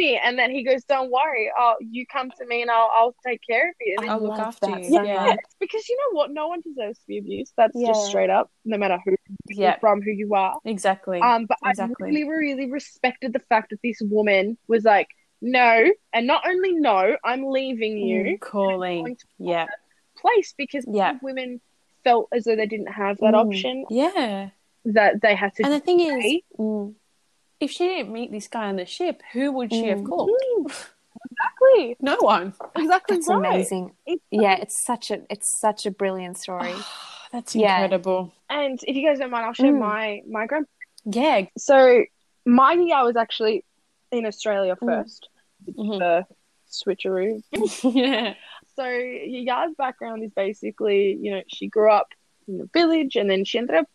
He was in Sydney, and then he goes, "Don't worry, oh, you come to me, and I'll I'll take care of you." And I'll look love after that you. so Yeah. much. because you know what, no one deserves to be abused. That's Yeah. just straight up, no matter who you're Yeah. from, who you are. Exactly. Um, but Exactly. I really, really respected the fact that this woman was like, no, and not only no, I'm leaving you Mm, Calling. Yeah. place because Yeah. women felt as though they didn't have that Mm. option Yeah. that they had to. And the thing is. Mm. If she didn't meet this guy on the ship, who would she have Mm. called? exactly, No one. exactly It's right. amazing. It's- Yeah, it's such a it's such a brilliant story. That's Yeah. incredible. And if you guys don't mind, I'll share Mm. my my grand. Yeah. So my year was actually in Australia Mm. first. Mhm. The switcheroo. yeah. So Yaya's background is basically, you know, she grew up in a village and then she ended up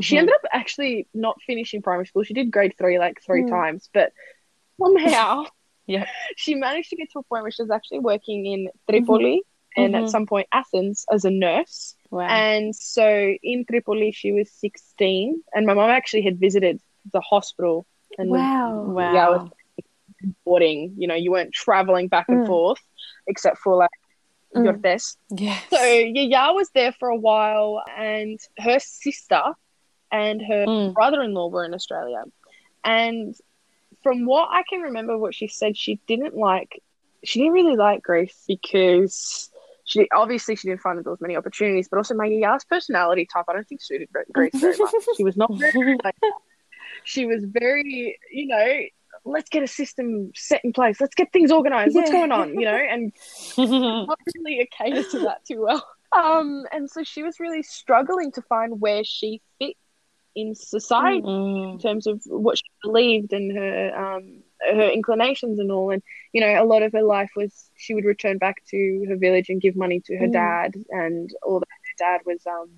she Mhm. ended up actually not finishing primary school. She did grade three like three Hmm. times, but somehow Yeah. she managed to get to a point where she was actually working in Tripoli and Mhm. at some point Athens as a nurse. Wow. And so in Tripoli she was sixteen and my mom actually had visited the hospital and Wow. wow. yeah, I was boarding, you know, you weren't traveling back and Mm. forth except for like Mm. your test. Yes. So Yaya was there for a while, and her sister and her Mm. brother-in-law were in Australia. And from what I can remember, what she said, she didn't like, she didn't really like Greece because she obviously she didn't find that there was many opportunities, but also my Yaya's personality type, I don't think suited Greece very much. She was not very like, she was very, you know. Let's get a system set in place. Let's get things organized. What's going on? You know, and not really a cater to that too well. Um, and so she was really struggling to find where she fit in society in Mm. terms of what she believed and her um her inclinations and all. And you know, a lot of her life was she would return back to her village and give money to her Mm. dad, and all that. Her dad was um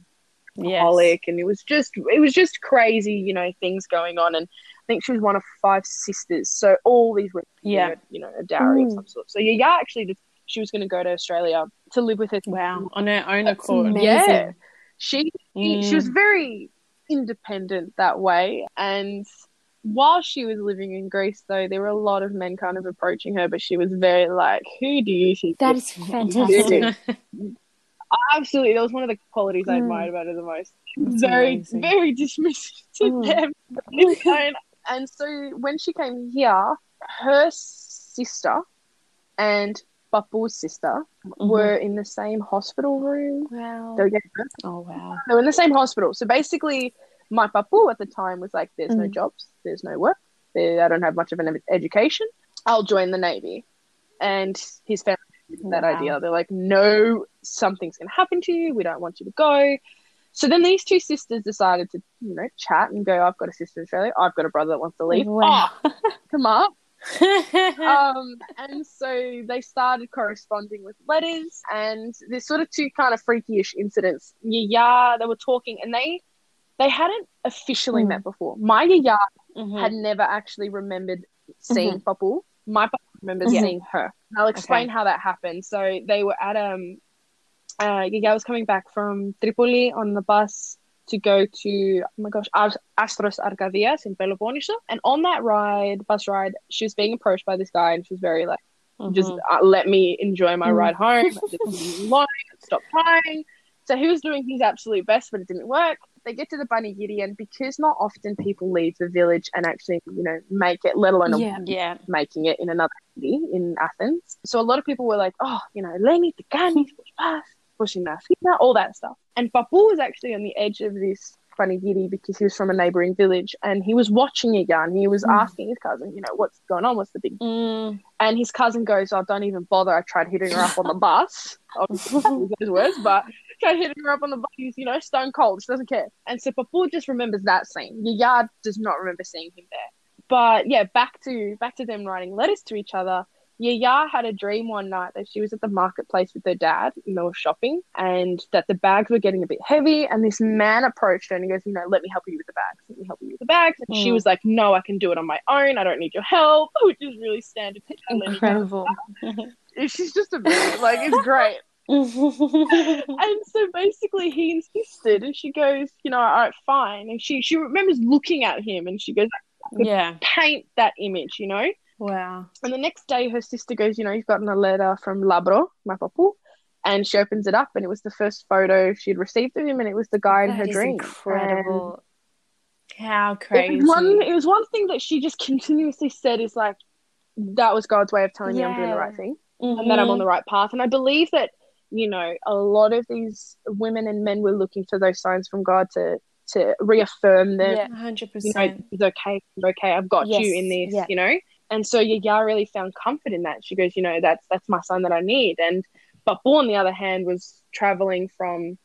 Yes. alcoholic, and it was just it was just crazy, you know, things going on. And I think she was one of five sisters, so all these were Yeah. you know a dowry of Mm. some sort. So Yaya actually she was going to go to Australia to live with her Wow. On her own That's accord. amazing. yeah, she she, she Mm. was very independent that way, and while she was living in Greece, though, there were a lot of men kind of approaching her, but she was very like, "Who do you think?" That is fantastic. Absolutely, that was one of the qualities I Mm. admired about her the most. That's very, amazing. very dismissive to Mm. them. and, and so when she came here, her sister and Papu's sister Mhm. were in the same hospital room. Wow. They were getting Oh wow. they were in the same hospital. So basically, my papu at the time was like, "There's no Mm. jobs, there's no work, I don't have much of an education. I'll join the navy." And his family that Wow. idea. They're like, "No, something's gonna happen to you. We don't want you to go." So then these two sisters decided to, you know, chat and go. I've got a sister in Australia. I've got a brother that wants to leave. Wow. Oh, come up. um, and so they started corresponding with letters, and there's sort of two kind of freaky-ish incidents. Yaya, they were talking, and they they hadn't officially Mm. met before. My Yaya Mhm. had never actually remembered seeing Papu. My Papu remembers Mhm. seeing her. And I'll explain how that happened. So they were at um, uh, Yaya was coming back from Tripoli on the bus to go to oh my gosh Astros Arcadias in Peloponneso, and on that ride, bus ride, she was being approached by this guy, and she was very like, just Mhm. uh, let me enjoy my ride home. Just alone, stop crying. So he was doing his absolute best, but it didn't work. They get to the Panigiri, and because not often people leave the village and actually, you know, make it, let alone a Yeah. Yeah. making it in another city in Athens. So a lot of people were like, oh, you know, Lenny, the Ganis, push pushing Nasina, all that stuff. And Papu was actually on the edge of this Panigiri because he was from a neighboring village and he was watching and he was Mm. asking his cousin, you know, what's going on? What's the big Mm. and his cousin goes, Oh, don't even bother. I tried hitting her up on the bus. Obviously, those words, but tried hitting her up on the bus. He's, you know, stone cold. She doesn't care. And so Papu just remembers that scene. Yaya does not remember seeing him there. But yeah, back to back to them writing letters to each other. Yaya had a dream one night that she was at the marketplace with her dad and they were shopping and that the bags were getting a bit heavy and this man approached her and he goes, you know, let me help you with the bags. Let me help you with the bags. And she Mm. was like, no, I can do it on my own. I don't need your help, which is really standard. Incredible. She's just a bit, Like, it's great. And so basically he insisted and she goes, you know, all right, fine. And she, she remembers looking at him and she goes, yeah. paint that image, you know? Wow. And the next day, her sister goes, You know, you've gotten a letter from Labro, my papu. And she opens it up, and it was the first photo she'd received of him, and it was the guy in her dream. incredible. How crazy. It was, one, it was one thing that she just continuously said is like, That was God's way of telling me I'm doing the right thing and that I'm on the mm-hmm. right path. And I believe that, you know, a lot of these women and men were looking for those signs from God to, to reaffirm them. Yeah. hundred you know, percent. it's okay, it's okay, I've got Yes, you in this, yeah. you know? And so Yaya really found comfort in that. She goes, you know, that's that's my son that I need. And Papu, on the other hand, was traveling from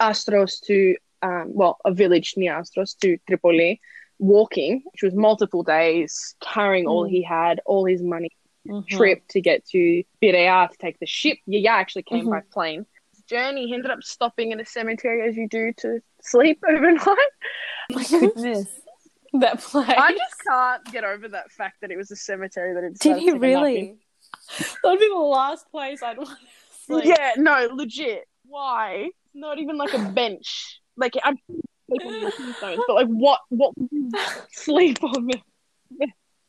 Astros to, um, well, a village near Astros to Tripoli, walking, which was multiple days, carrying all Mm. he had, all his money, Mhm. trip to get to Birea to take the ship. Yaya actually came Mhm. by plane. Journey, he ended up stopping in a cemetery as you do to sleep overnight. My goodness. That place. I just can't get over that fact that it was a cemetery that it Did he to take a nap really? That would be the last place I'd want to sleep. Yeah, no, legit. Why? It's not even like a bench. Like I'm sleep on the tombstones, but like what? What? Sleep on them.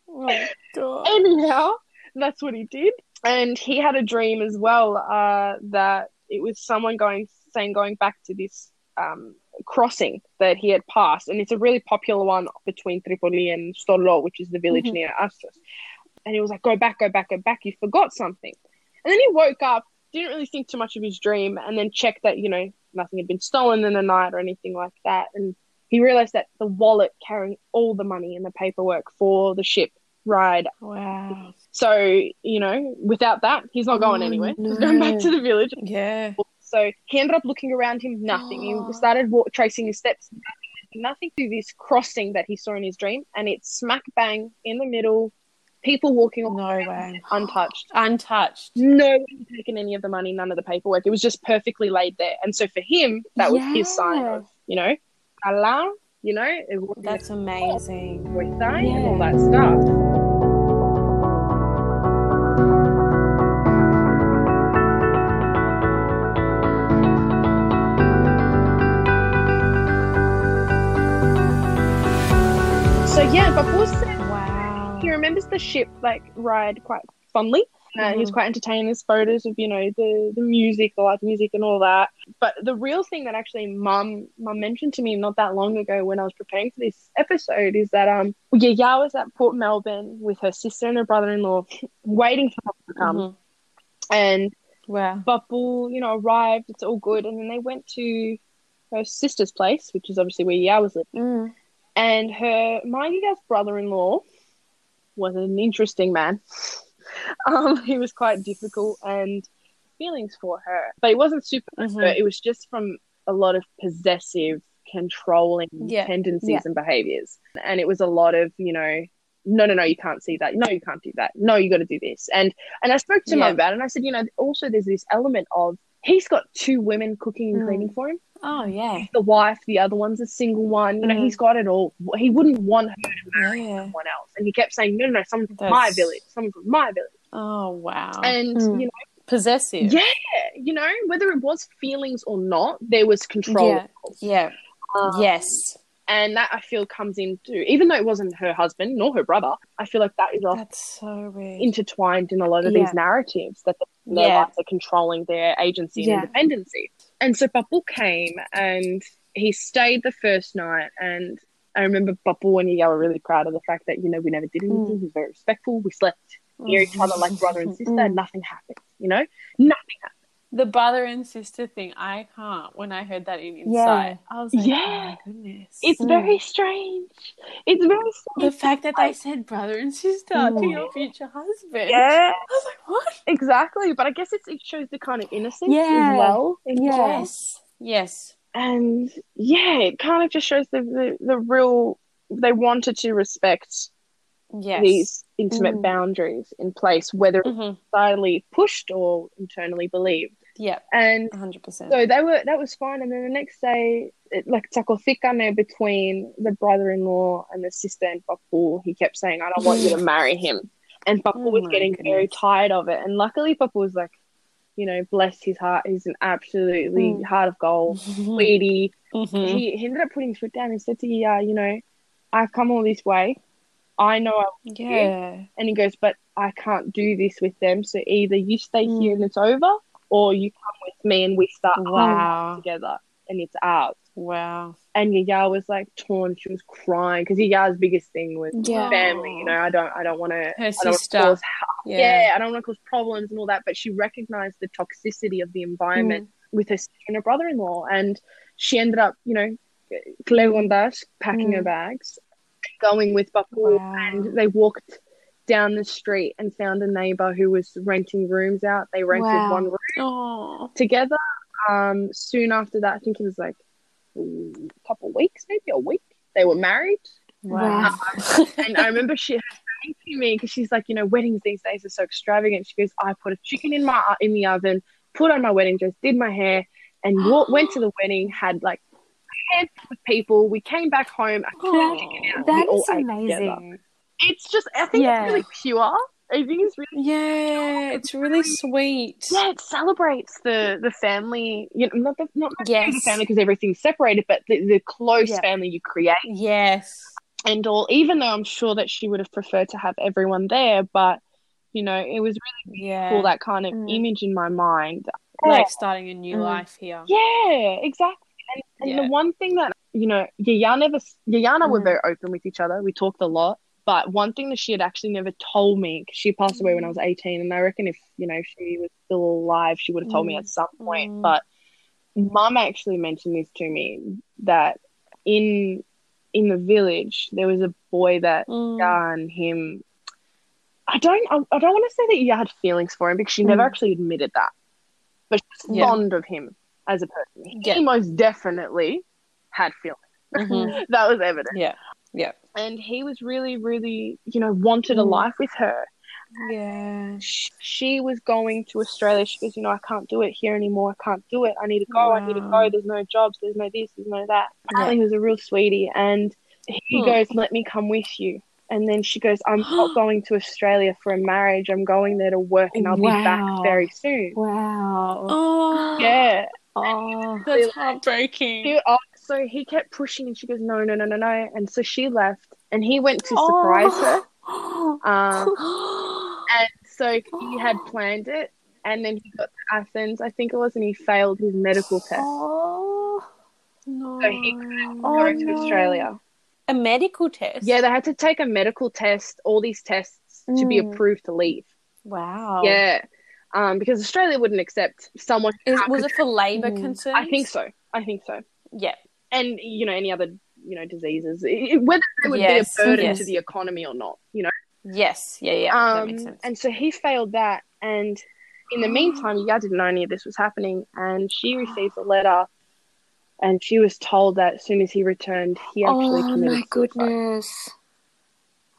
Oh my god. Anyhow, that's what he did, and he had a dream as well. Uh, that it was someone going saying going back to this um crossing that he had passed, and it's a really popular one between Tripoli and Storlo, which is the village Mhm. near Astros. And he was like, "Go back, go back, go back! You forgot something." And then he woke up, didn't really think too much of his dream, and then checked that you know nothing had been stolen in the night or anything like that, and he realized that the wallet carrying all the money and the paperwork for the ship ride. Wow. So you know, without that, he's not going Oh, anywhere. He's going back to the village. Yeah. So he ended up looking around him, nothing. Oh. He started wa- tracing his steps, nothing, nothing to this crossing that he saw in his dream, and it's smack bang in the middle, people walking No way. untouched. Untouched. No one taken any of the money, none of the paperwork. It was just perfectly laid there. And so for him, that was his sign of, you know, Allah, you know, it was That's amazing. sign and all that stuff. Yeah, said Wow. he remembers the ship like ride quite fondly. Uh, He was Mhm. quite entertained. There's photos of you know the the music, the live music, and all that. But the real thing that actually mum mum mentioned to me not that long ago when I was preparing for this episode is that um yeah Yaya was at Port Melbourne with her sister and her brother-in-law, waiting for them to come, Mhm. and Wow. Papu you know arrived. It's all good, and then they went to her sister's place, which is obviously where Yaya was living. Mm. And her Magiga's brother-in-law was an interesting man. Um, he was quite difficult and feelings for her, but it wasn't super. Mhm. It was just from a lot of possessive, controlling Yeah. tendencies Yeah. and behaviors, and it was a lot of you know. No, no, no! You can't see that. No, you can't do that. No, you got to do this. And and I spoke to Yeah. mum about it, and I said, you know, also there's this element of he's got two women cooking and Mm. cleaning for him Oh yeah. the wife, the other one's a single one. You know, Mm. he's got it all. He wouldn't want her to marry Yeah. someone else. And he kept saying, no, no, no, someone from That's- my village, someone from my village. Oh wow. And, Mm. you know Possessive. yeah, you know, whether it was feelings or not, there was control. Yeah. Yeah. Um, yes. And that I feel comes into, even though it wasn't her husband nor her brother, I feel like that is That's so weird. intertwined in a lot of Yeah. these narratives that their Yeah. lives are controlling their agency and Yeah. independency. And so Papu came and he stayed the first night and I remember Papu and Yaya were really proud of the fact that, you know, we never did anything. He was very respectful. We slept near each other like brother and sister and Mm. nothing happened, you know? Nothing happened. The brother and sister thing, I can't. When I heard that in Yeah. I was like, Yeah. oh my goodness. It's Mm. very strange. It's very the fact that they said brother and sister to Mm. your future husband. Yeah, I was like, what? exactly. But I guess it's, it shows the kind of innocence Yeah. as well. in Yeah. Yes. Yes. And yeah, it kind of just shows the, the, the real, they wanted to respect Yes. these intimate Mm. boundaries in place, whether it's hmm societally pushed or internally believed. Yeah. And 100%. so they were that was fine. And then the next day, it, like takothikane between the brother-in-law and the sister and Papu, he kept saying, "I don't want you to marry him." And Papu Oh was getting very tired of it. And luckily, Papu was like, you know, bless his heart. He's an absolutely Mm. heart of gold, sweetie. Mhm. He, he ended up putting his foot down and said to yeah, you know, I've come all this way. I know I Yeah. and he goes, but I can't do this with them. So either you stay Mm. here and it's over, or you come with me and we start Wow. together and it's ours. Wow. And Yaya was like torn. She was crying because Yaya's biggest thing was Yeah. family. You know, I don't, I don't want to. Her I don't sister. cause, Yeah. yeah. I don't want to cause problems and all that. But she recognized the toxicity of the environment with her sister and her brother-in-law, and she ended up, you know, Clegondas packing Mm. her bags, going with Papu, Wow. and they walked down the street and found a neighbor who was renting rooms out. They rented Wow. one room Oh. together. Um, soon after that, I think it was like a couple of weeks, maybe a week. They were married, Wow. and I remember she had saying to me because she's like, you know, weddings these days are so extravagant. She goes, I put a chicken in my in the oven, put on my wedding dress, did my hair, and went to the wedding. Had like a handful of people. We came back home. I Oh, the chicken out. That is amazing. It's just, I think Yeah. it's really pure. I think it's really yeah. It's really sweet. yeah. It celebrates the the family. You know, not the not necessarily the family because everything's separated, but the, the close Yeah. family you create. Yes. and all. Even though I'm sure that she would have preferred to have everyone there, but you know, it was really Yeah. cool that kind of Mm. image in my mind. like starting a new Mm. life here. Yeah, exactly. And, and the one thing that you know, Yaya never, Yayana were Mm. very open with each other. We talked a lot. But one thing that she had actually never told me, 'cause she passed away when I was 18, and I reckon if, you know, she was still alive, she would have told me Mm. at some point. Mm. But mum actually mentioned this to me that in in the village there was a boy that Mm. Him. I don't. I, I don't want to say that you had feelings for him because she never Mm. actually admitted that, but she was Yeah. fond of him as a person. He Yeah. most definitely had feelings. Mhm. that was evident, Yeah. Yeah. and he was really, really, you know, wanted a Mm. life with her. Yeah. She was going to Australia. She goes, you know, I can't do it here anymore. I can't do it. I need to go. I need to go. There's no jobs. There's no this. There's no that. Apparently, he was a real sweetie, and he Hmm. goes, "Let me come with you." And then she goes, "I'm not going to Australia for a marriage. I'm going there to work, and I'll be back very soon." Wow. Oh. Yeah. Oh. That's heartbreaking. He- oh, so he kept pushing, and she goes, "No, no, no, no, no." And so she left, and he went to surprise her. Um, and so he had planned it, and then he got to Athens, I think it was, and he failed his medical test. Oh. no. So he couldn't Oh, go to no. Australia. A medical test. Yeah, they had to take a medical test, all these tests to be Mm. approved to leave. Wow. Yeah, um, because Australia wouldn't accept someone. Is, was it for labour Mm. concerns? I think so. I think so. Yeah. And you know, any other you know diseases, it- whether they would Yes, be a burden yes. to the economy or not. You know. Yes. Yeah. Yeah. that Um, makes sense. and so he failed that. And in the meantime, Yaya didn't know any of this was happening. And she received a letter. And she was told that as soon as he returned, he actually Oh committed my goodness.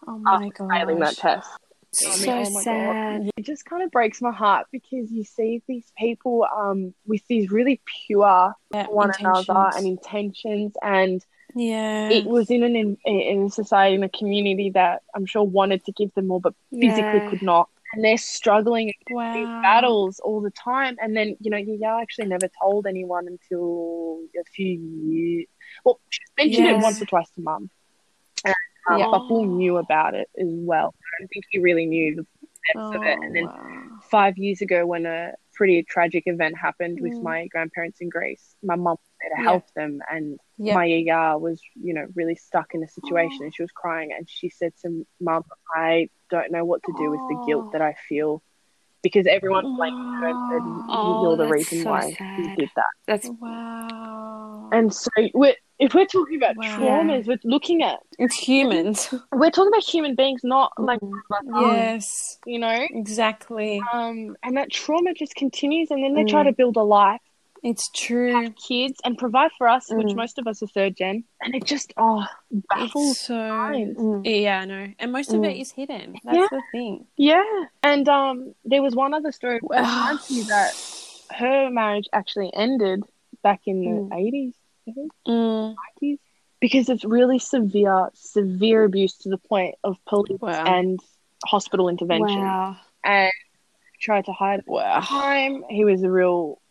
oh my after failing that test. So I mean, oh my God. sad. It just kind of breaks my heart because you see these people um, with these really pure Yeah, one another intentions. and intentions. And Yeah. it was in an in, in a society, in a community that I'm sure wanted to give them more, but physically Yeah. could not. And they're struggling wow. these battles all the time. And then, you know, Yaya actually never told anyone until a few years. Well, she mentioned it once or twice to mum. Um, Yeah. Knew about it as well. I don't think he really knew the depths Oh, of it. And then wow. five years ago, when a pretty tragic event happened with Mm. my grandparents in Greece, my mum was there to Yeah. help them. And Yeah. my Yaya was, you know, really stuck in a situation and she was crying. And she said to mum, I don't know what to do with the Oh. guilt that I feel because everyone blamed her and said Oh, you're the reason so why sad. you did that. That's Wow. And so we're, if we're talking about Wow. traumas, we're looking at It's humans. we're talking about human beings, not like yes. you know. Exactly. Um, and that trauma just continues, and then they Mm. try to build a life, It's true. Have kids, and provide for us, which Mm. most of us are third gen, and it just oh baffles. It's so. Mm. yeah, I know. And most of Mm. it is hidden. That's Yeah. the thing. Yeah, and um, there was one other story. Wow. I auntie that her marriage actually ended back in the Mm. eighties, I think, Mm. nineties, because it's really severe, severe abuse to the point of police Wow. and hospital intervention, wow. and tried to hide it. Wow. time. He was a real a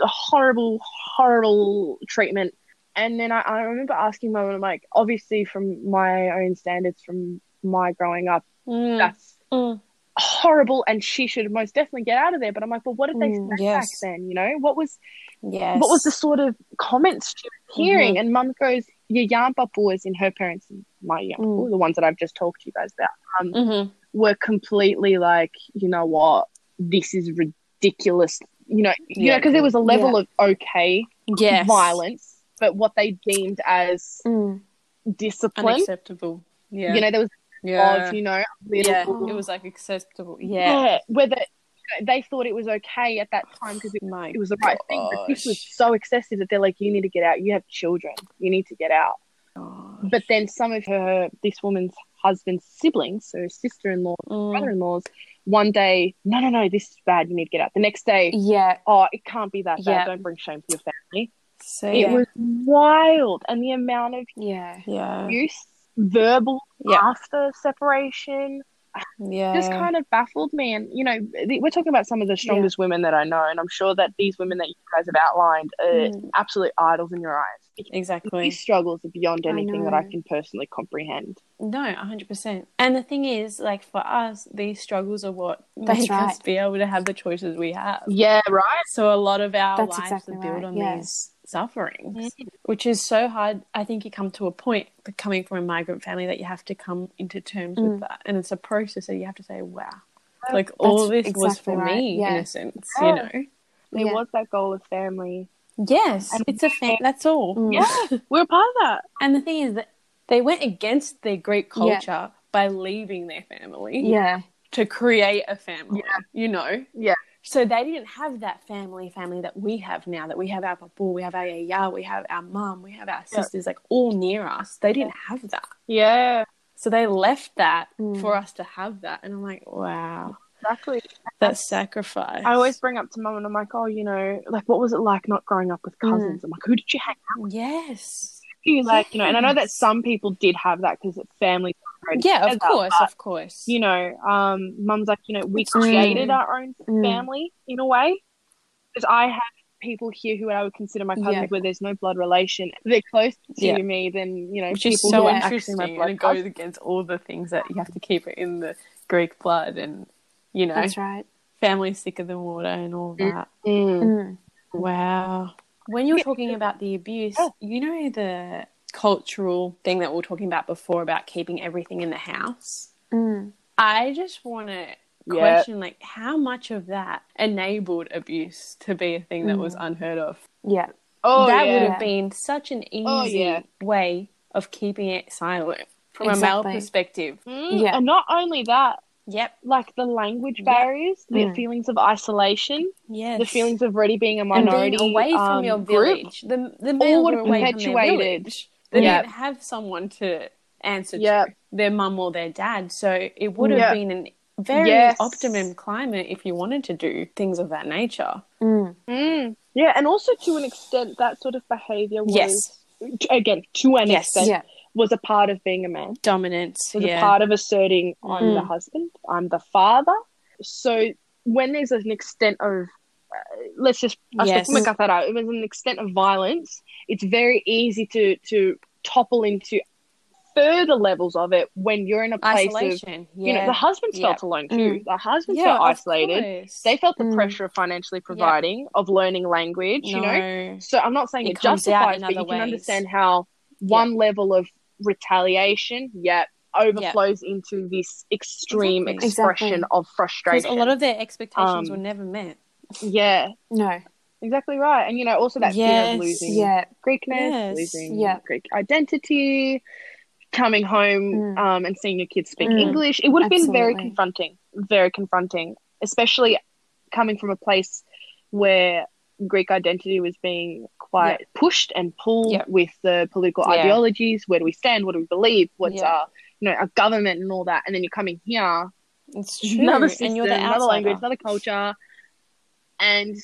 horrible, horrible treatment. And then I, I remember asking my mum, like, obviously from my own standards, from my growing up, Mm. that's Mm. horrible, and she should most definitely get out of there. But I'm like, well, what did they Mm, say yes. back then? You know, what was Yes. what was the sort of comments she was hearing? And mum goes, your Yampa boys in her parents, and my Yampa, Mm. the ones that I've just talked to you guys about, um, Mhm. were completely like, you know what, this is ridiculous. You know, you know, Yeah. because there was a level of okay Yes. violence, but what they deemed as Mm. discipline. Unacceptable. Yeah. You know, there was yeah. of, you know, a yeah. It was like acceptable. Yeah. yeah, whether you know, they thought it was okay at that time because it, it was the right thing, but this was so excessive that they're like, you need to get out. You have children. You need to get out. But then some of her, this woman's husband's siblings, so sister-in-law, Mm. brother-in-laws, one day, no, no, no, this is bad. You need to get out. The next day, Yeah. oh, it can't be that bad. Yeah. Don't bring shame to your family. So It yeah. was wild, and the amount of Yeah. yeah. use verbal Yeah. after separation, Yeah. just kind of baffled me. And you know, th- we're talking about some of the strongest women that I know, and I'm sure that these women that you guys have outlined are Mm. absolute idols in your eyes. Exactly. These struggles are beyond I anything that I can personally comprehend. No, hundred percent. And the thing is, like for us, these struggles are what That's make us be able to have the choices we have. Yeah, right. So a lot of our That's lives exactly are built right, on yeah. these sufferings, which is so hard. I think you come to a point coming from a migrant family that you have to come into terms Mm. with that, and it's a process that you have to say, "Wow, like all this was for right, me in a sense," Yeah. you know. There Yeah. was that goal of family. Yes, And- it's a fa- that's all. Yeah, we're part of that. And the thing is that they went against their Greek Yeah. culture by leaving their family. Yeah. to create a family, you know? Yeah. So they didn't have that family family that we have now, that we have our papa, we have our yaya, we have our mum, we have our Yeah. sisters, like all near us. They didn't have that. Yeah, So they left that Mm. for us to have that. And I'm like, wow, exactly. that sacrifice. I always bring up to mum and I'm like, oh, you know, like what was it like not growing up with cousins? I'm like, who did you hang out Yes. with? You like, you know, and I know that some people did have that because family. Yeah, of course, but, of course. You know, um, mum's like, you know, we Mm. created our own Mm. family in a way. Because I have people here who I would consider my cousins Yeah. where there's no blood relation. They're closer to Yeah. me than, you know, Which people is so who are interesting. my And blood it goes against all the things that you have to keep it in the Greek blood and, you know, That's right. family thicker than water and all Mm. that. Mm. Mm. Wow. When you're talking about the abuse, Oh. you know the cultural thing that we were talking about before about keeping everything in the house? Mm. I just want to Yeah. question like how much of that enabled abuse to be a thing that was unheard of. Yeah. Oh, that yeah. would have been such an easy Oh, yeah. way of keeping it silent from a male perspective. Mm, Yeah. And not only that, Yep. like the language barriers, the Mm. feelings of isolation, Yes. the feelings of already being a and minority being away from um, your group. village. The the males have away perpetuated. village. They Yeah. didn't have someone to answer Yeah. to, their mum or their dad. So it would have been an very Yes. optimum climate if you wanted to do things of that nature. Mm. Mm. Yeah, and also to an extent, that sort of behavior was Yes. again to an Yes. extent Yeah. Was a part of being a man. Dominance. Was yeah. a part of asserting I'm Mm. the husband, I'm the father. So when there's an extent of uh, let's just Yes. yes. that out. It was an extent of violence. It's very easy to to topple into further levels of it when you're in a place of Isolation. you know the husbands Yeah. felt alone too. The husbands yeah, felt isolated. They felt the Mm. pressure of financially providing, of learning language, you know. So I'm not saying It it, justifies, but you other can understand how one level of retaliation, yeah, overflows into this extreme Exactly. expression Exactly. of Because frustration. a lot of their expectations Um, were never met. yeah, No. exactly right. And you know, also that fear of losing Yeah. Greekness, Yes. losing Yeah. Greek identity, coming home Mm. um, and seeing your kids speak Mm. English. It would have been very confronting, very confronting, especially coming from a place where Greek identity was being quite pushed and pulled with the political Yeah. ideologies. Where do we stand? What do we believe? What's Yeah. our, you know, our government and all that? And then you're coming here It's true. another system, and you're the another language, another culture, and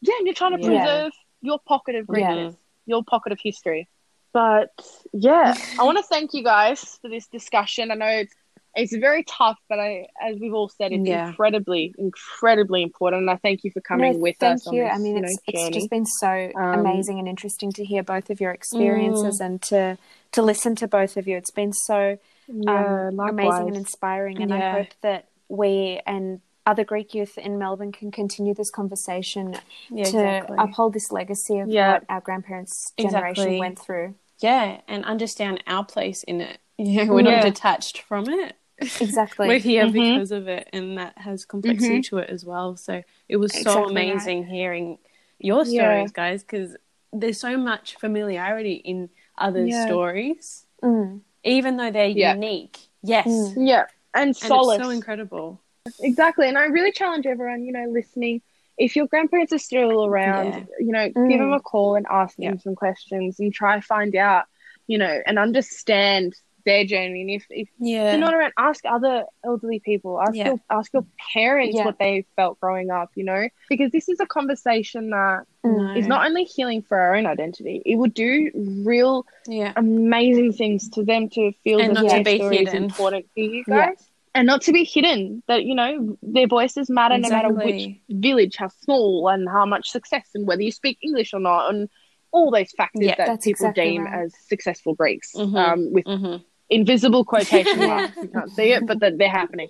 yeah, and you're trying to preserve your pocket of greatness, your pocket of history. But yeah, I want to thank you guys for this discussion. I know it's it's very tough, but I, as we've all said, it's Yeah. incredibly, incredibly important. And I thank you for coming No, with thank us on you. this, I mean, you know, it's, it's just been so Um, amazing and interesting to hear both of your experiences Mm. and to to listen to both of you. It's been so yeah, um, amazing and inspiring. And I hope that we and other Greek youth in Melbourne can continue this conversation Yeah, to exactly. uphold this legacy of Yeah. what our grandparents' generation Exactly. went through. yeah, and understand our place in it. Yeah, we're Yeah. not detached from it. Exactly. We're here Mhm. because of it, and that has complexity Mhm. to it as well. So it was so Exactly right. amazing hearing your Yeah. stories, guys, because there's so much familiarity in other Yeah. stories, Mm. even though they're Yeah. unique. Yes, Mm. yeah, and and solace. it's so incredible. Exactly. And I really challenge everyone, you know, listening. If your grandparents are still around, Yeah. you know, Mm. give them a call and ask them Yeah. some questions and try find out, you know, and understand their journey. And if, if Yeah, you're not around, ask other elderly people. Ask Yeah. your ask your parents Yeah. what they felt growing up, you know, because this is a conversation that Mm. is not only healing for our own identity, it would do real yeah, amazing things to them to feel And that not their to be story is hidden. important for you guys. And not to be hidden, that you know their voices matter no matter which village, how small, and how much success, and whether you speak English or not, and all those factors Yeah, that people exactly deem right. as successful Greeks, Mhm. um, with hmm invisible quotation marks. you can't see it, but that they're happening.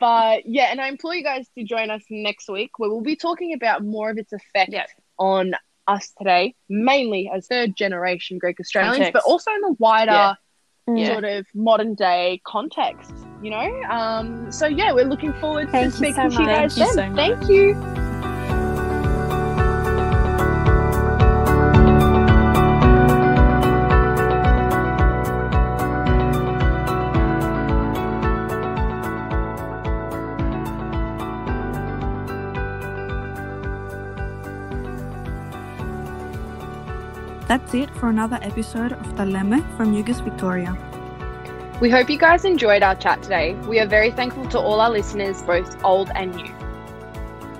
But yeah, and I implore you guys to join us next week, where we'll be talking about more of its effect Yep. on us today, mainly as third generation Greek Australians, Context. but also in the wider Yeah. Mm. sort of modern day context, you know? Um, so yeah, we're looking forward Thank to speaking so to you much. guys Thank you then. so Thank you. That's it for another episode of Taleme from Yugis Victoria. We hope you guys enjoyed our chat today. We are very thankful to all our listeners, both old and new.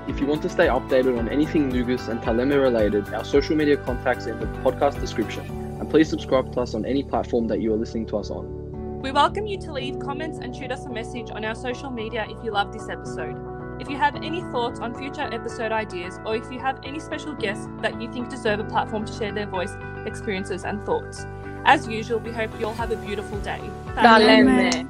If you want to stay updated on anything Nugus and Taleme related, our social media contacts are in the podcast description. And please subscribe to us on any platform that you are listening to us on. We welcome you to leave comments and shoot us a message on our social media if you love this episode. If you have any thoughts on future episode ideas, or if you have any special guests that you think deserve a platform to share their voice, experiences, and thoughts. As usual, we hope you all have a beautiful day. Taleme.